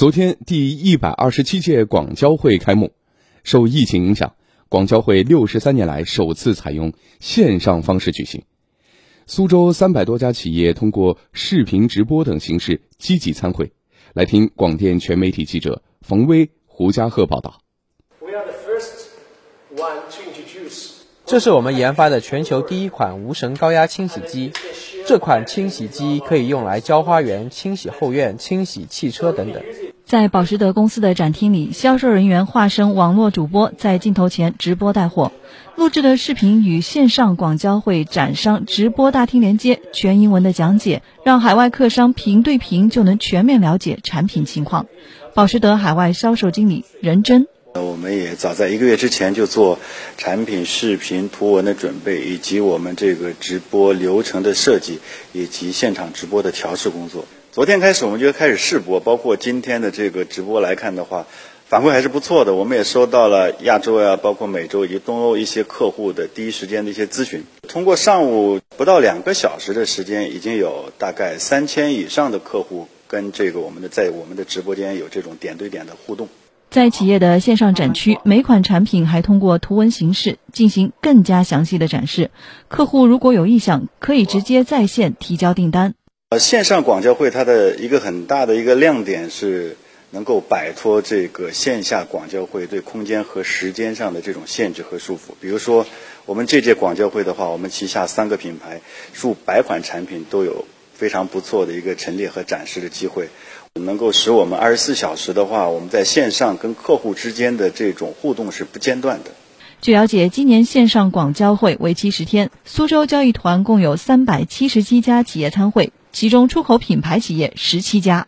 昨天，第一百二十七届广交会开幕。受疫情影响，广交会六十三年来首次采用线上方式举行。苏州三百多家企业通过视频直播等形式积极参会。来听广电全媒体记者冯威、胡家鹤报道。这是我们研发的全球第一款无绳高压清洗机。这款清洗机可以用来浇花园、清洗后院、清洗汽车等等。在保时德公司的展厅里，销售人员化身网络主播，在镜头前直播带货。录制的视频与线上广交会展商直播大厅连接，全英文的讲解让海外客商屏对屏就能全面了解产品情况。保时德海外销售经理任真。我们也早在一个月之前就做产品视频图文的准备，以及我们这个直播流程的设计，以及现场直播的调试工作。昨天开始我们就开始试播，包括今天的这个直播来看的话，反馈还是不错的。我们也收到了亚洲呀，包括美洲以及东欧一些客户的第一时间的一些咨询。通过上午不到两个小时的时间，已经有大概三千以上的客户跟这个我们的在我们的直播间有这种点对点的互动。在企业的线上展区，每款产品还通过图文形式进行更加详细的展示。客户如果有意向，可以直接在线提交订单。呃，线上广交会它的一个很大的一个亮点是能够摆脱这个线下广交会对空间和时间上的这种限制和束缚。比如说，我们这届广交会的话，我们旗下三个品牌数百款产品都有非常不错的一个陈列和展示的机会。能够使我们二十四小时的话，我们在线上跟客户之间的这种互动是不间断的。据了解，今年线上广交会为期十天，苏州交易团共有三百七十七家企业参会，其中出口品牌企业十七家。